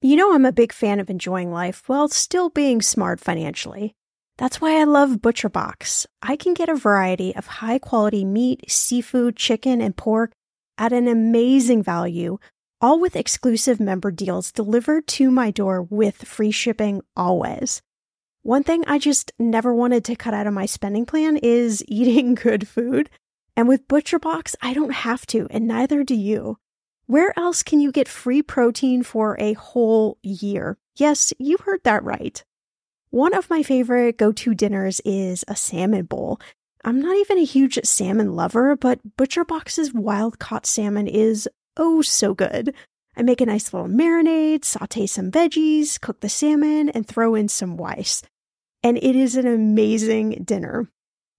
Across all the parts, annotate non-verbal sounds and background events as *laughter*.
You know, I'm a big fan of enjoying life while still being smart financially. That's why I love ButcherBox. I can get a variety of high quality meat, seafood, chicken, and pork at an amazing value, all with exclusive member deals delivered to my door with free shipping always. One thing I just never wanted to cut out of my spending plan is *laughs* eating good food. And with ButcherBox, I don't have to, and neither do you. Where else can you get free protein for a whole year? Yes, you heard that right. One of my favorite go to dinners is a salmon bowl. I'm not even a huge salmon lover, but ButcherBox's wild caught salmon is oh so good. I make a nice little marinade, saute some veggies, cook the salmon, and throw in some rice. And it is an amazing dinner.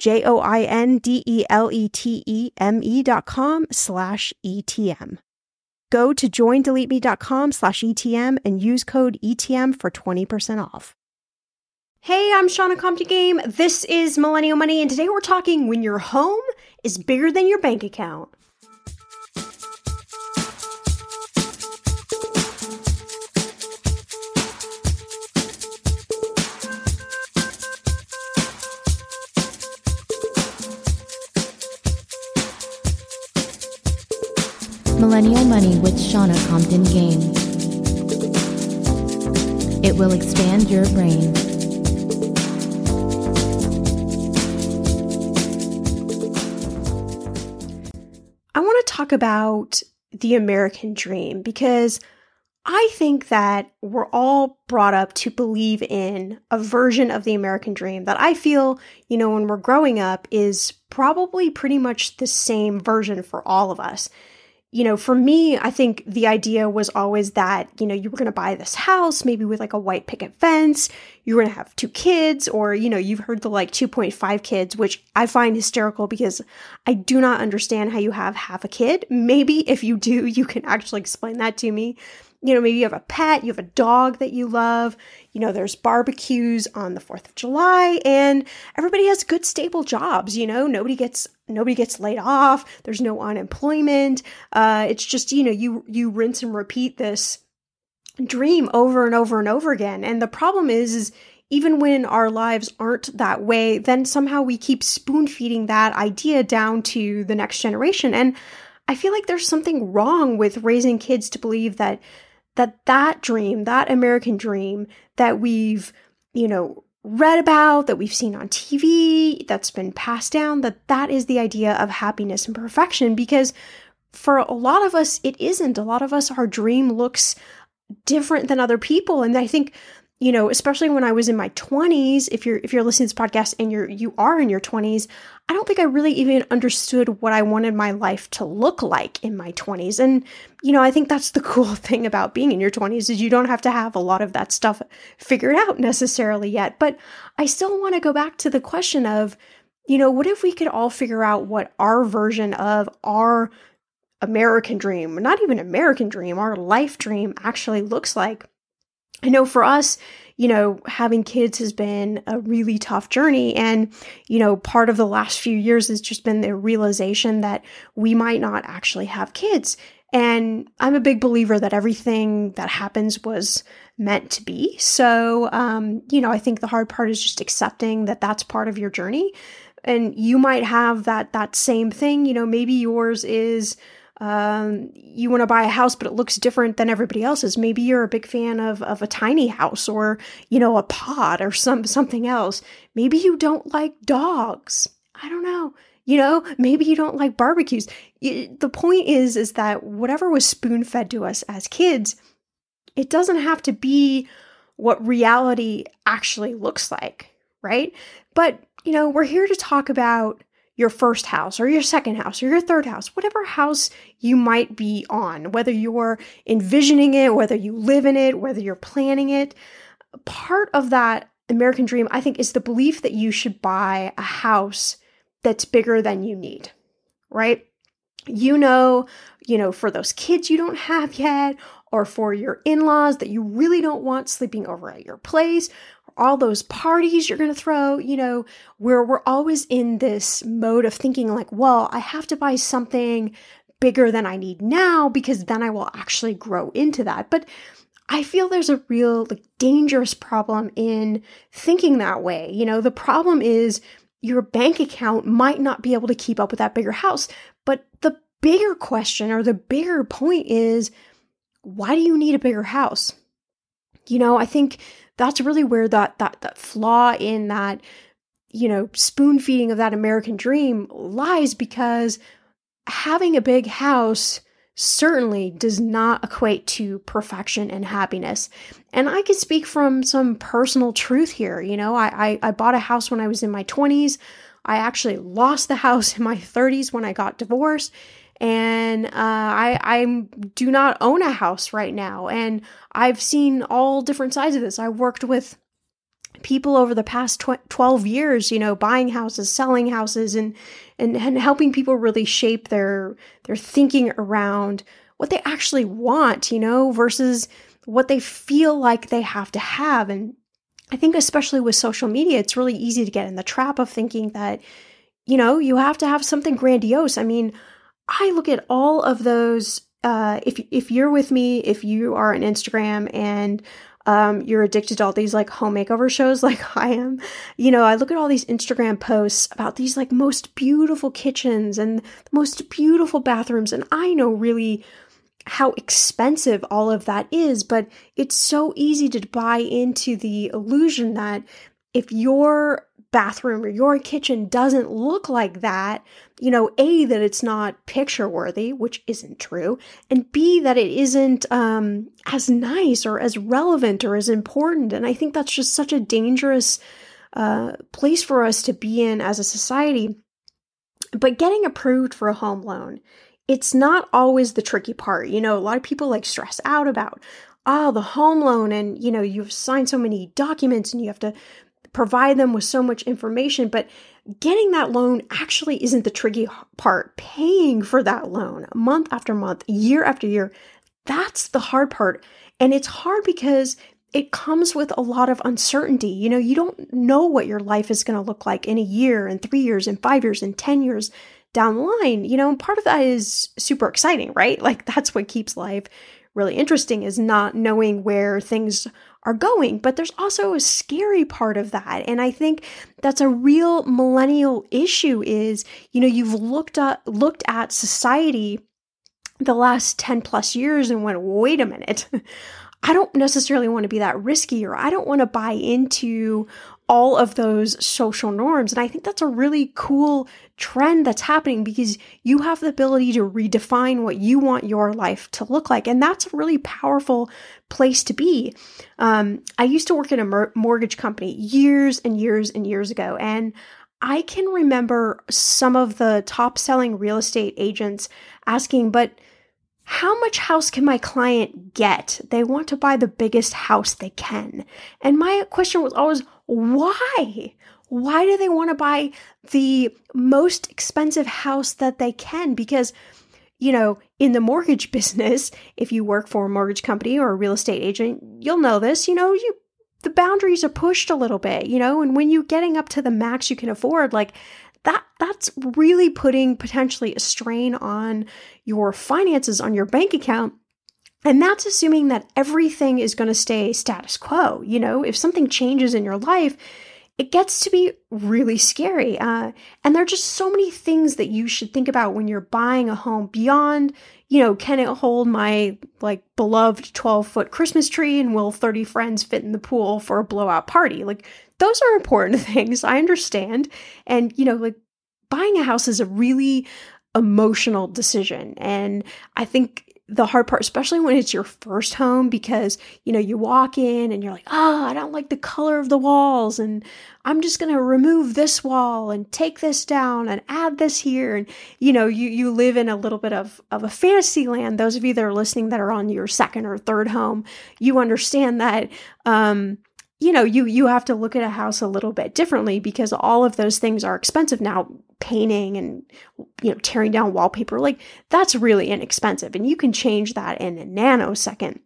J O I N D E L E T E M E dot com slash ETM. Go to joindeleteme.com slash ETM and use code ETM for 20% off. Hey, I'm Shannah Compton Game. This is Millennial Money, and today we're talking when your home is bigger than your bank account. Millennial Money with Shannah Compton Game. It will expand your brain. I want to talk about the American dream because I think that we're all brought up to believe in a version of the American dream that I feel, you know, when we're growing up is probably pretty much the same version for all of us you know, for me, I think the idea was always that, you know, you were going to buy this house, maybe with like a white picket fence, you were going to have two kids, or, you know, you've heard the like 2.5 kids, which I find hysterical because I do not understand how you have half a kid. Maybe if you do, you can actually explain that to me you know, maybe you have a pet, you have a dog that you love, you know, there's barbecues on the 4th of July and everybody has good stable jobs, you know, nobody gets nobody gets laid off, there's no unemployment. Uh it's just, you know, you you rinse and repeat this dream over and over and over again. And the problem is is even when our lives aren't that way, then somehow we keep spoon feeding that idea down to the next generation. And I feel like there's something wrong with raising kids to believe that that that dream, that American dream that we've, you know, read about, that we've seen on TV, that's been passed down, that that is the idea of happiness and perfection because for a lot of us it isn't. A lot of us our dream looks different than other people and I think you know, especially when I was in my 20s, if you're if you're listening to this podcast and you're you are in your 20s, I don't think I really even understood what I wanted my life to look like in my 20s. And you know, I think that's the *laughs* cool thing about being in your 20s is you don't have to have a lot of that stuff figured out necessarily yet. But I still want to go back to the question of, you know, what if we could all figure out what our version of our American dream, not even American dream, our life dream actually looks like? I know for us, you know, having kids has been a really tough journey. And, you know, part of the last few years has just been the realization that we might not actually have kids. And I'm a big believer that everything that happens was meant to be. So, um, you know, I think the hard part is just accepting that that's part of your journey. And you might have that, that same thing, you know, maybe yours is, um, you want to buy a house, but it looks different than everybody else's. Maybe you're a big fan of, of a tiny house or, you know, a pod or some, something else. Maybe you don't like dogs. I don't know. You know, maybe you don't like barbecues. The point is, is that whatever was spoon fed to us as kids, it doesn't have to be what reality actually looks like, right? But, you know, we're here to talk about your first house or your second house or your third house, whatever house you might be on, whether you're envisioning it, whether you live in it, whether you're planning it. Part of that American dream, I think, is the belief that you should buy a house that's bigger than you need, right? You know, you know, for those kids you don't have yet, or for your in laws that you really don't want sleeping over at your place, all those parties you're going to throw, you know, where we're always in this mode of thinking like, well, I have to buy something bigger than I need now because then I will actually grow into that. But I feel there's a real like dangerous problem in thinking that way. You know, the problem is your bank account might not be able to keep up with that bigger house, but the bigger question or the bigger point is why do you need a bigger house? You know, I think that's really where that that that flaw in that you know spoon feeding of that American dream lies because having a big house certainly does not equate to perfection and happiness. And I can speak from some personal truth here. You know, I, I, I bought a house when I was in my 20s. I actually lost the *laughs* house in my 30s when I got divorced and uh, I I do not own a house right now, and I've seen all different sides of this. I worked with people over the past tw- 12 years you know buying houses selling houses and, and and helping people really shape their their thinking around what they actually want you know versus what they feel like they have to have. And i think especially with social media it's really easy to get in the trap of thinking that you know you have to have something grandiose. I mean I look at all of those. Uh, if if you're with me, if you are on Instagram and um, you're addicted to all these like home makeover shows *laughs* like I am, you know, I look at all these Instagram posts about these like most beautiful kitchens and the most beautiful bathrooms, and I know really how expensive all of that is, but it's so easy to buy into the illusion that if your bathroom or your kitchen doesn't look like that, you know, A, that it's not picture worthy, which isn't true, and B, that it isn't um, as nice or as relevant or as important. And I think that's just such a dangerous uh, place for us to be in as a society. But getting approved for a home loan, it's not always the tricky part. You know, a lot of people like stress out about, oh, the home loan, and you know, you've signed so many documents and you have to provide them with so much information, but getting that loan actually isn't the tricky part. Paying for that loan month after month, year after year, that's the hard part. And it's hard because it comes with a lot of uncertainty. You know, you don't know what your life is going to look like in a year, in three years, in five years, in 10 years down the line. You know, and part of that is super exciting, right? Like that's what keeps life really interesting is not knowing where things are going. But there's also a scary part of that. And I think that's a real millennial issue is, you know, you've looked at looked at society the last 10 plus years and went, wait a minute. *laughs* I don't necessarily want to be that risky or I don't want to buy into all of those social norms. And I think that's a really cool trend that's happening because you have the ability to redefine what you want your life to look like. And that's a really powerful place to be. Um, I used to work in a mor- mortgage company years and years and years ago. And I can remember some of the top selling real estate agents asking, but how much house can my client get? They want to buy the biggest house they can. And my question was always, why? Why do they want to buy the most expensive house that they can? Because, you know, in the mortgage *laughs* business, if you work for a mortgage company or a real estate agent, you'll know this, you know, you the boundaries are pushed a little bit, you know, and when you're getting up to the max you can afford, like that that's really putting potentially a strain on your finances on your bank account. And that's assuming that everything is going to stay status quo. You know if something changes in your life it gets to be really scary. Uh, and there are just so many things that you should think about when you're buying a home beyond you know can it hold my like beloved 12 foot christmas tree and will 30 friends fit in the pool for a blowout party like those are important *laughs* things. I understand. And, you know, like buying a house is a really emotional decision. And I think the hard part, especially when it's your first home, because you know, you walk in and you're like, oh, I don't like the color of the walls, and I'm just gonna remove this wall and take this down and add this here. And you know, you you live in a little bit of, of a fantasy land. Those of you that are listening that are on your second or third home, you understand that um you know you you have to look at a house a little bit differently because all of those things are expensive now painting and you know tearing down wallpaper like that's really inexpensive and you can change that in a nanosecond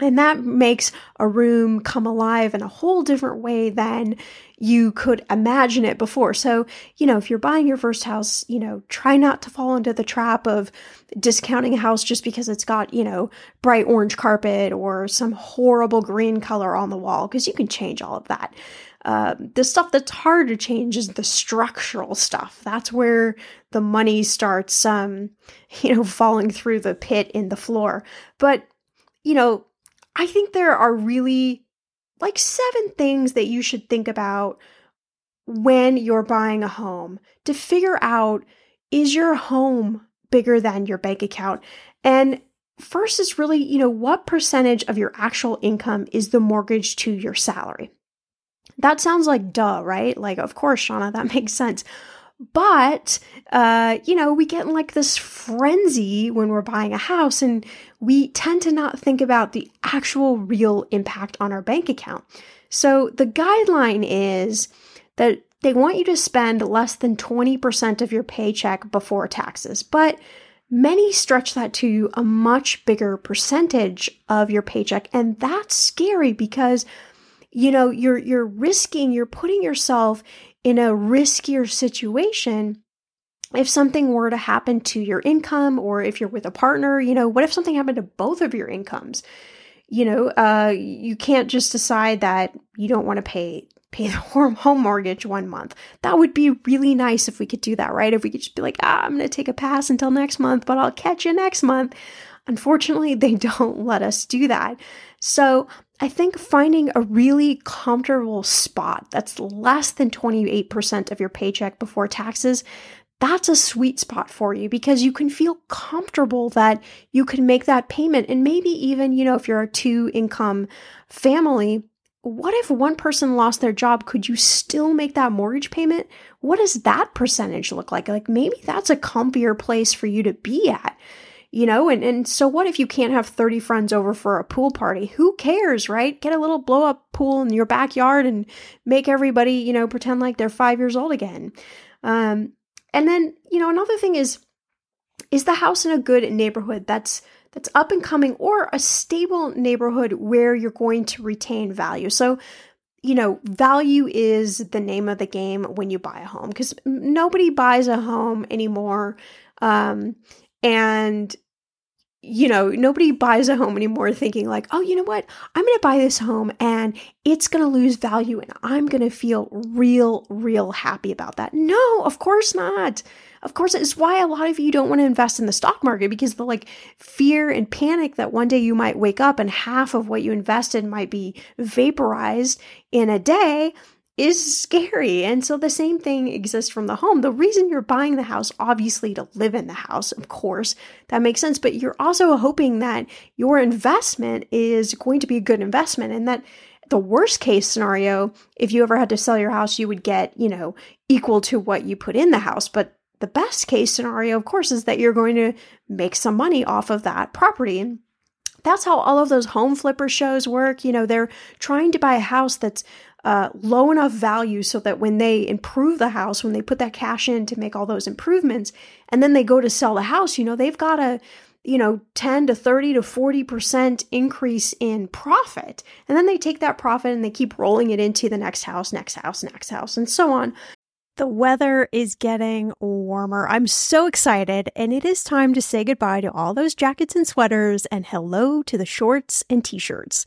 and that makes a room come alive in a whole different way than you could imagine it before. So, you know, if you're buying your first house, you know, try not to fall into the trap of discounting a house just because it's got, you know, bright orange carpet or some horrible green color on the wall, because you can change all of that. Uh, the stuff that's hard to change is the structural stuff. That's where the money starts, um, *laughs* you know, falling through the pit in the floor. But, you know, I think there are really like seven things that you should think about when you're buying a home to figure out is your home bigger than your bank account? And first is really, you know, what percentage of your actual income is the mortgage to your salary? That sounds like duh, right? Like, of course, Shannah, that *laughs* makes sense. But, uh, you know, we get in like this frenzy when we're buying a house and we tend to not think about the actual real impact on our bank account. So the guideline is that they want you to spend less than 20% of your paycheck before taxes. But many stretch that to a much bigger percentage of your paycheck. And that's scary because you know you're you're risking you're putting yourself in a riskier situation if something were to happen to your income or if you're with a partner you know what if something happened to both of your incomes? You know uh, you can't just decide that you don't want to pay pay the *laughs* home mortgage one month. That would be really nice if we could do that right? If we could just be like ah i'm going to take a pass until next month but i'll catch you next month. Unfortunately they *laughs* don't let us do that. So I think finding a really comfortable spot that's less than 28% of your paycheck before taxes, that's a sweet spot for you because you can feel comfortable that you can make that payment. And maybe even, you know, if you're a two income family, what if one person lost their job? Could you still make that mortgage payment? What does that percentage look like? Like maybe that's a comfier place for you to be at you know and, and so what if you can't have 30 friends over for a pool party? Who cares right? Get a little blow up pool in your backyard and make everybody you know pretend like they're five years old again. Um, and then you know another thing is is the house in a good neighborhood that's that's up and coming or a stable neighborhood where you're going to retain value? So you know, value is the name of the game when you buy a home because nobody buys a home anymore um, and you know, nobody buys a home anymore thinking, like, oh, you know what? I'm going to buy this home and it's going to lose value and I'm going to feel real, real happy about that. No, of course not. Of course, it's why a lot of you don't want to invest in the stock market because the like fear and panic that one day you might wake up and half of what you invested might be vaporized in a day is scary. And so the same thing exists from the home. The reason you're buying the house, obviously to live in the house, of course, that makes sense. But you're also hoping that your investment is going to be a good investment and that the worst case scenario, if you ever had to sell your house, you would get, you know, equal to what you put in the house. But the best case scenario, of course, is that you're going to make some money off of that property. And that's how all of those home flipper shows work. You know, they're trying to buy a house that's uh, low enough value so that when they improve the house, when they put that cash in to make all those improvements, and then they go to sell the house, you know, they've got a you know 10 to 30 to 40% increase in profit and then they take that profit and they keep rolling it into the next house next house next house and so on the weather is getting warmer. I'm so excited, and it is time to say goodbye to all those jackets and sweaters and hello to the shorts and t shirts.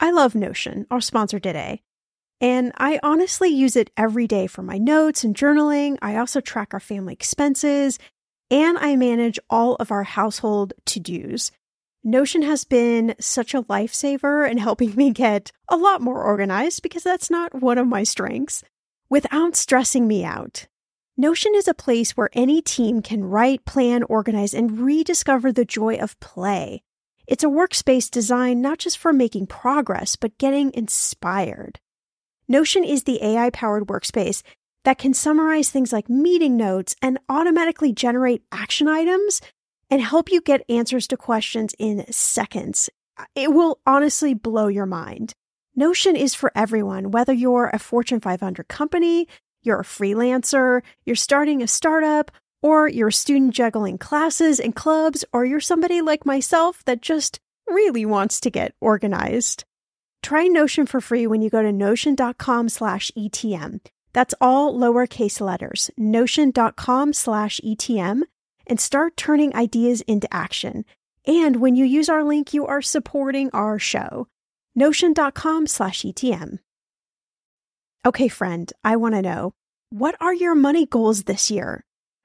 I love Notion, our sponsor today. And I honestly use it every day for my notes and journaling. I also track our family expenses and I manage all of our household to dos. Notion has been such a lifesaver in helping *laughs* me get a lot more organized because that's not one of my strengths without stressing me out. Notion is a place where any team can write, plan, organize, and rediscover the joy of play. It's a workspace designed not just for making progress, but getting inspired. Notion is the AI powered workspace that can summarize things like meeting notes and automatically generate action items and help you get answers to questions in seconds. It will honestly blow your mind. Notion is for everyone, whether you're a Fortune 500 company, you're a freelancer, you're starting a startup, or you're a student juggling classes and clubs, or you're somebody like myself that just really wants to get organized. Try Notion for free when you go to notion.com slash ETM. That's all lowercase letters, notion.com slash ETM and start turning ideas into action. And when you use our link, you are supporting our show. Notion.com slash ETM. Okay, friend, I want to know what are your money goals this year?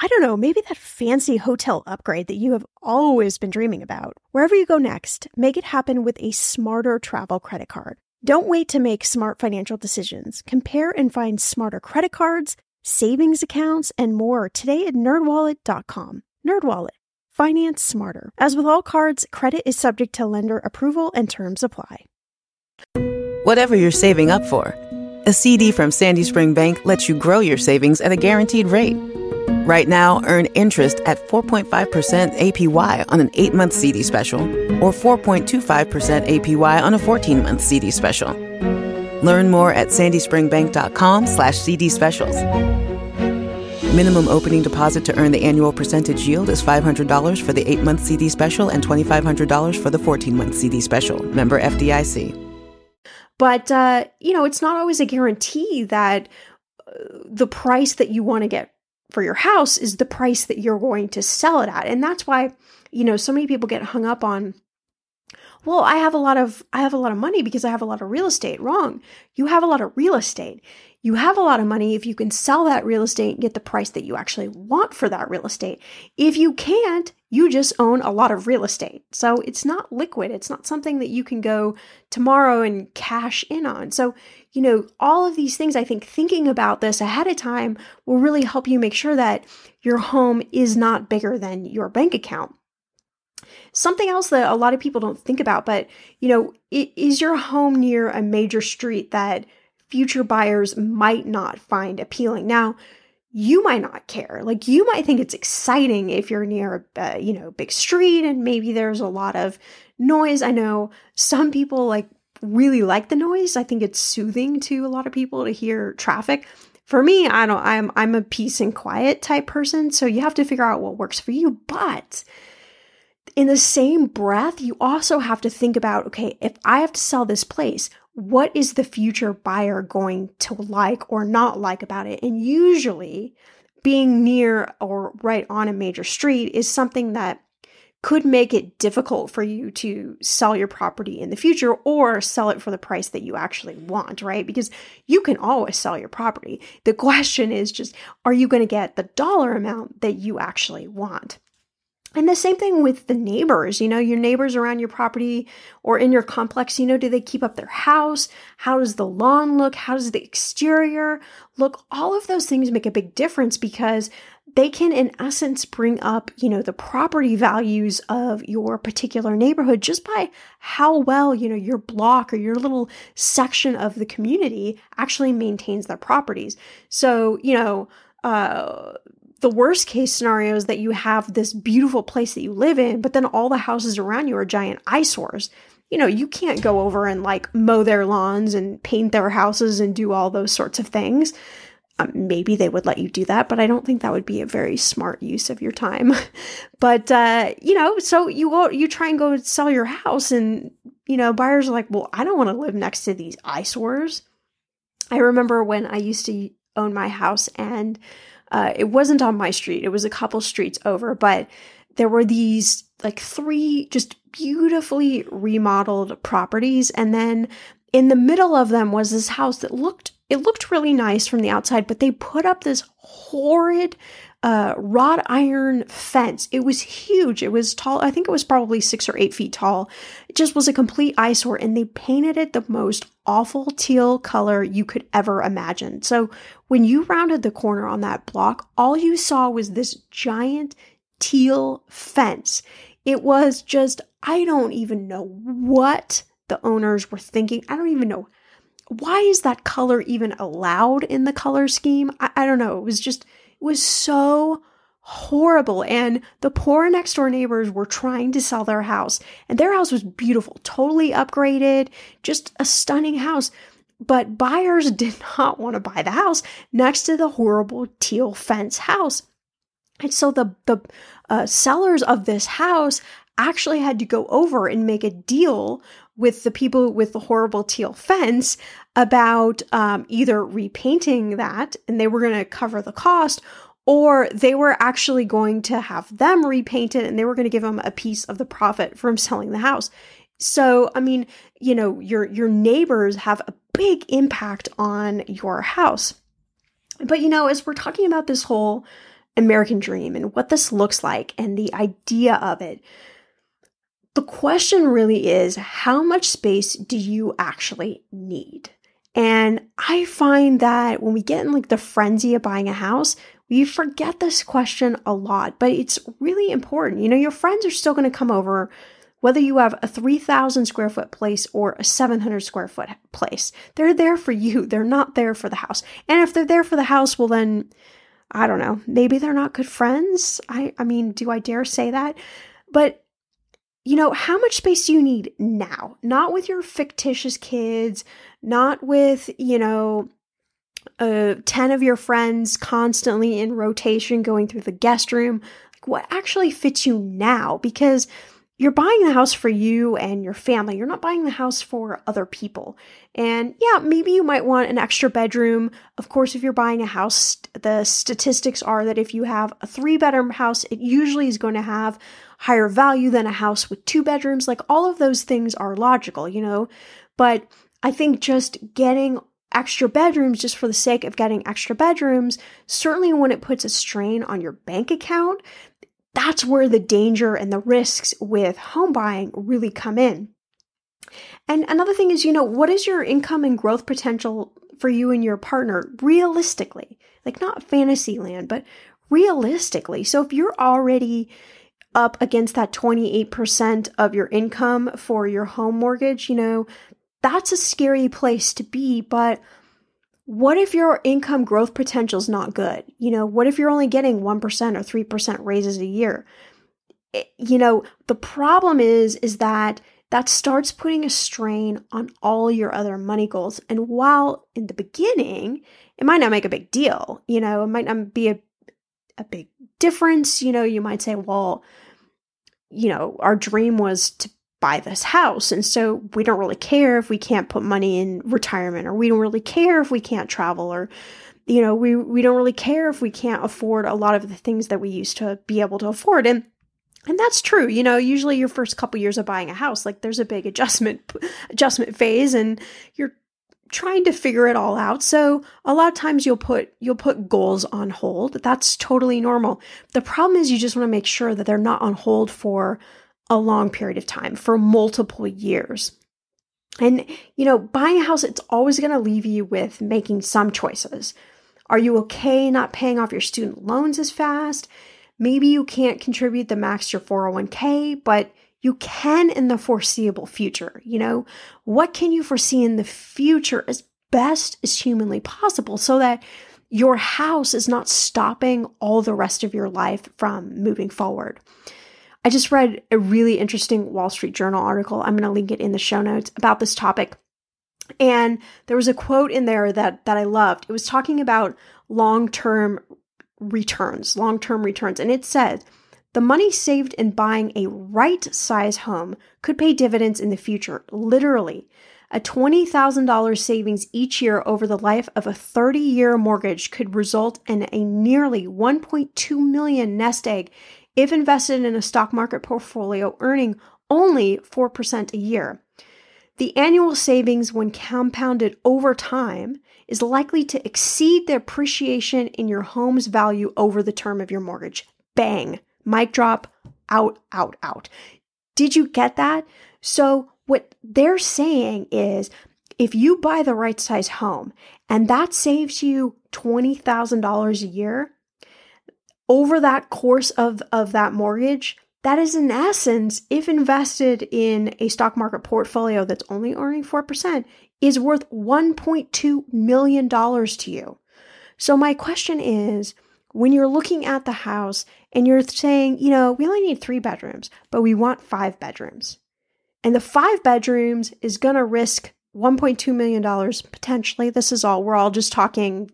I don't know, maybe that fancy hotel upgrade that you have always been dreaming about. Wherever you go next, make it happen with a smarter travel credit card. Don't wait to make smart financial decisions. Compare and find smarter credit cards, savings accounts, and more today at nerdwallet.com. Nerdwallet. Finance smarter. As with all cards, credit is subject to lender approval and terms apply. Whatever you're saving up for, a CD from Sandy Spring Bank lets you grow your savings at a guaranteed rate Right now, earn interest at 4.5% APY on an 8 month CD special or 4.25% APY on a 14 month CD special. Learn more at sandyspringbank.com slash CD specials. Minimum opening deposit to earn the annual percentage yield is $500 for the 8 month CD special and $2,500 for the 14 month CD special. Member FDIC. But, uh, you know, it's not always a guarantee that uh, the price that you want to get for your house is the price that you're going to sell it at. And that's why, you know, so many people get hung up on well, I have a lot of I have a lot of money because I have a lot of real estate. Wrong. You have a lot of real estate. You have a lot of money if you can sell that real estate and get the price that you actually want for that real estate. If you can't, you just own a lot of real estate. So it's not liquid. It's not something that you can go tomorrow and cash in on. So, you know, all of these things, I think thinking about this ahead of time will really help you make sure that your home is not bigger than your bank account. Something else that a lot of people don't think about, but you know, is your home near a major street that future buyers might not find appealing? Now, you might not care. Like you might think it's exciting if you're near a you know big street and maybe there's a lot of noise. I know some people like really like the noise. I think it's soothing to a lot of people to hear traffic. For me, I don't I'm I'm a peace and quiet type person, so you have to figure out what works for you. But in the same breath, you also have to think about okay, if I have to sell this place, what is the future buyer going to like or not like about it? And usually, being near or right on a major street is something that could make it difficult for you to sell your property in the future or sell it for the price that you actually want, right? Because you can always sell your property. The *laughs* question is just, are you going to get the dollar amount that you actually want? And the same thing with the neighbors, you know, your neighbors around your property or in your complex, you know, do they keep up their house? How does the lawn look? How does the exterior look? All of those things make a big difference because they can, in essence, bring up, you know, the property values of your particular neighborhood just by how well, you know, your block or your little section of the community actually maintains their properties. So, you know, uh, the worst case scenario is that you have this beautiful place that you live in, but then all the houses around you are giant eyesores. You know, you can't go over and like mow their lawns and paint their houses and do all those sorts of things. Um, maybe they would let you do that, but I don't think that would be a very smart use of your time. *laughs* but uh, you know, so you go, you try and go sell your house, and you know, buyers are like, "Well, I don't want to live next to these eyesores." I remember when I used to own my house, and Uh, it wasn't on my street, it was a couple streets over, but there were these like three just beautifully remodeled properties. And then in the middle of them was this house that looked it looked really nice from the outside, but they put up this horrid uh, wrought iron fence. It was huge. It was tall. I think it was probably six or eight feet tall. It just was a complete eyesore, and they painted it the most awful teal color you could ever imagine. So when you rounded the corner on that block, all you saw was this giant teal fence. It was just, I don't even know what the owners were thinking. I don't even know why is that color even allowed in the color scheme? I, I don't know. It was just, it was so horrible. And the poor next door neighbors were trying to sell their house, and their house was beautiful, totally upgraded, just a stunning house. But buyers *laughs* did not want to buy the house next to the horrible teal fence house. And so the, the uh, sellers of this house actually had to go over and make a deal with the people with the horrible teal fence about um, either repainting that and they were going to cover the cost or they were actually going to have them repaint it and they were going to give them a piece of the profit from selling the house. So, I mean, you know, your your neighbors have a big impact on your house. But you know, as we're talking about this whole American dream and what this looks like and the idea of it, the question really is how much space do you actually need? And I find that when we get in like the frenzy of buying a house, we forget this question a lot, but it's really important. You know, your friends are still going to come over whether you have a 3,000 square foot place or a 700 square foot place. They're there for you. *laughs* They're not there for the house. And if they're there for the house, well, then I don't know. Maybe they're not good friends. I, I mean, do I dare say that? But you know, how much space do you need now? Not with your fictitious kids, not with, you know, uh, 10 of your friends constantly in rotation going through the guest room. Like, what actually fits you now? Because you're buying the house for you and your family. You're not buying the house for other people. And yeah, maybe you might want an extra bedroom. Of course, if you're buying a house, the statistics are that if you have a three bedroom house, it usually is going to have higher value than a house with two bedrooms. Like all of those things are logical, you know? But I think just getting extra bedrooms just for the sake of getting extra bedrooms, certainly when it puts a strain on your bank account, that's where the danger and the risks with home buying really come in. And another thing is, you know, what is your income and growth potential for you and your partner realistically? Like not fantasy land, but realistically. So if you're already up against that 28% of your income for your home mortgage, you know, that's a scary place to be, but what if your income growth potential is not good? You know, what if you're only getting 1% or 3% raises a year? It, you know, the problem is is that that starts putting a strain on all your other money goals. And while in the beginning, it might not make a big deal, you know, it might not be a, a big difference. You know, you might say, well, you know, our dream was to buy this house. And so we don't really care if we can't put money in retirement or we don't really care if we can't travel or you know, we we don't really care if we can't afford a lot of the things that we used to be able to afford. And and that's true. You know, usually your first couple years of buying a house, like there's a big adjustment adjustment phase and you're trying to figure it all out. So a lot of times you'll put you'll put goals on hold. That's totally normal. The problem is you just want to make sure that they're not on hold for a long period of time for multiple years. And, you know, buying a house, it's always going to leave you with making some choices. Are you okay not paying off your student loans as fast? Maybe you can't contribute the max to your 401k, but you can in the foreseeable future. You know, what can you foresee in the future as best as humanly possible so that your house is not stopping all the rest of your life from moving forward? I just read a really interesting Wall Street Journal article. I'm going to link it in the show notes about this topic. And there was a quote in there that that I loved. It was talking about long-term returns, long-term returns, and it said, "The money saved in buying a right size home could pay dividends in the future, literally. A $20,000 savings each year over the life of a 30 year mortgage could result in a nearly 1.2 million nest egg if invested in a stock market portfolio earning only 4% a year. The annual savings, when compounded over time, is likely to exceed the appreciation in your home's value over the term of your mortgage. Bang, mic drop, out, out, out. Did you get that? So, what they're saying is if you buy the right size home and that saves you $20,000 a year over that course of, of that mortgage, that is in essence, if invested in a stock market portfolio that's only earning 4%, is worth $1.2 million to you. So, my question is when you're looking at the house and you're saying, you know, we only need three bedrooms, but we want five bedrooms. And the five bedrooms is going to risk $1.2 million potentially. This is all, we're all just talking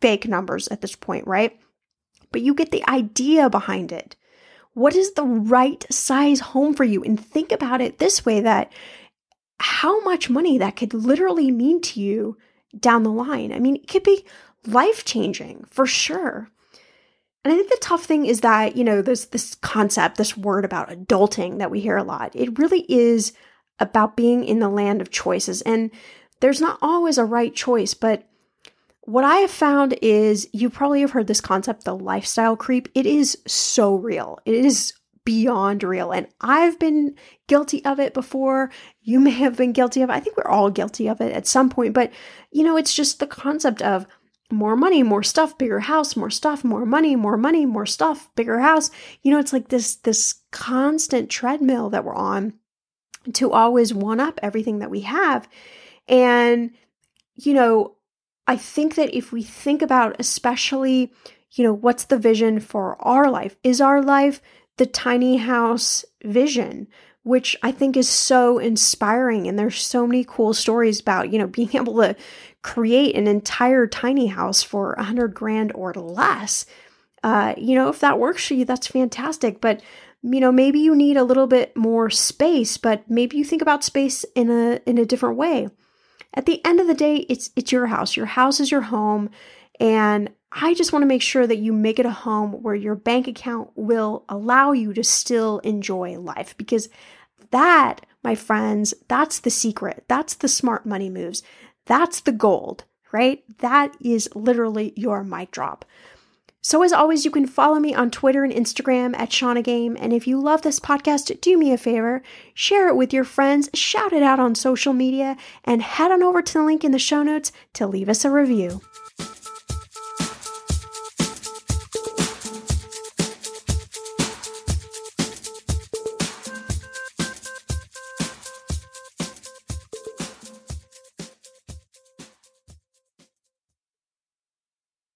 fake numbers at this point, right? But you get the idea behind it. What is the right size home for you? And think about it this way that how much money that could literally mean to you down the line. I mean, it could be life changing for sure. And I think the tough thing is that, you know, there's this concept, this word about adulting that we hear a lot. It really is about being in the land of choices. And there's not always a right choice, but what I have found is you probably have heard this concept, the lifestyle creep. It is so real. It is beyond real. And I've been guilty of it before. You may have been guilty of it. I think we're all guilty of it at some point. But, you know, it's just the concept of more money, more stuff, bigger house, more stuff, more money, more money, more stuff, bigger house. You know, it's like this this constant treadmill that we're on to always one up everything that we have. And you know, I think that if we think about especially, you know, what's the vision for our life? Is our life the tiny house vision? which I think is so inspiring. And there's so many cool stories about, you know, being *laughs* able to create an entire tiny house for a hundred grand or less. Uh, you know, if that works for you, that's fantastic. But you know, maybe you need a little bit more space, but maybe you think about space in a in a different way. At the end of the day, it's it's your house. Your house is your home, and I just want to make sure that you make it a home where your bank account will allow you to still enjoy life because that, my friends, that's the secret. That's the smart money moves. That's the gold, right? That is literally your mic drop. So, as always, you can follow me on Twitter and Instagram at Shannah Game. And if you love this podcast, do me a favor, share it with your friends, shout it out on social media, and head on over to the link in the show notes to leave us a review.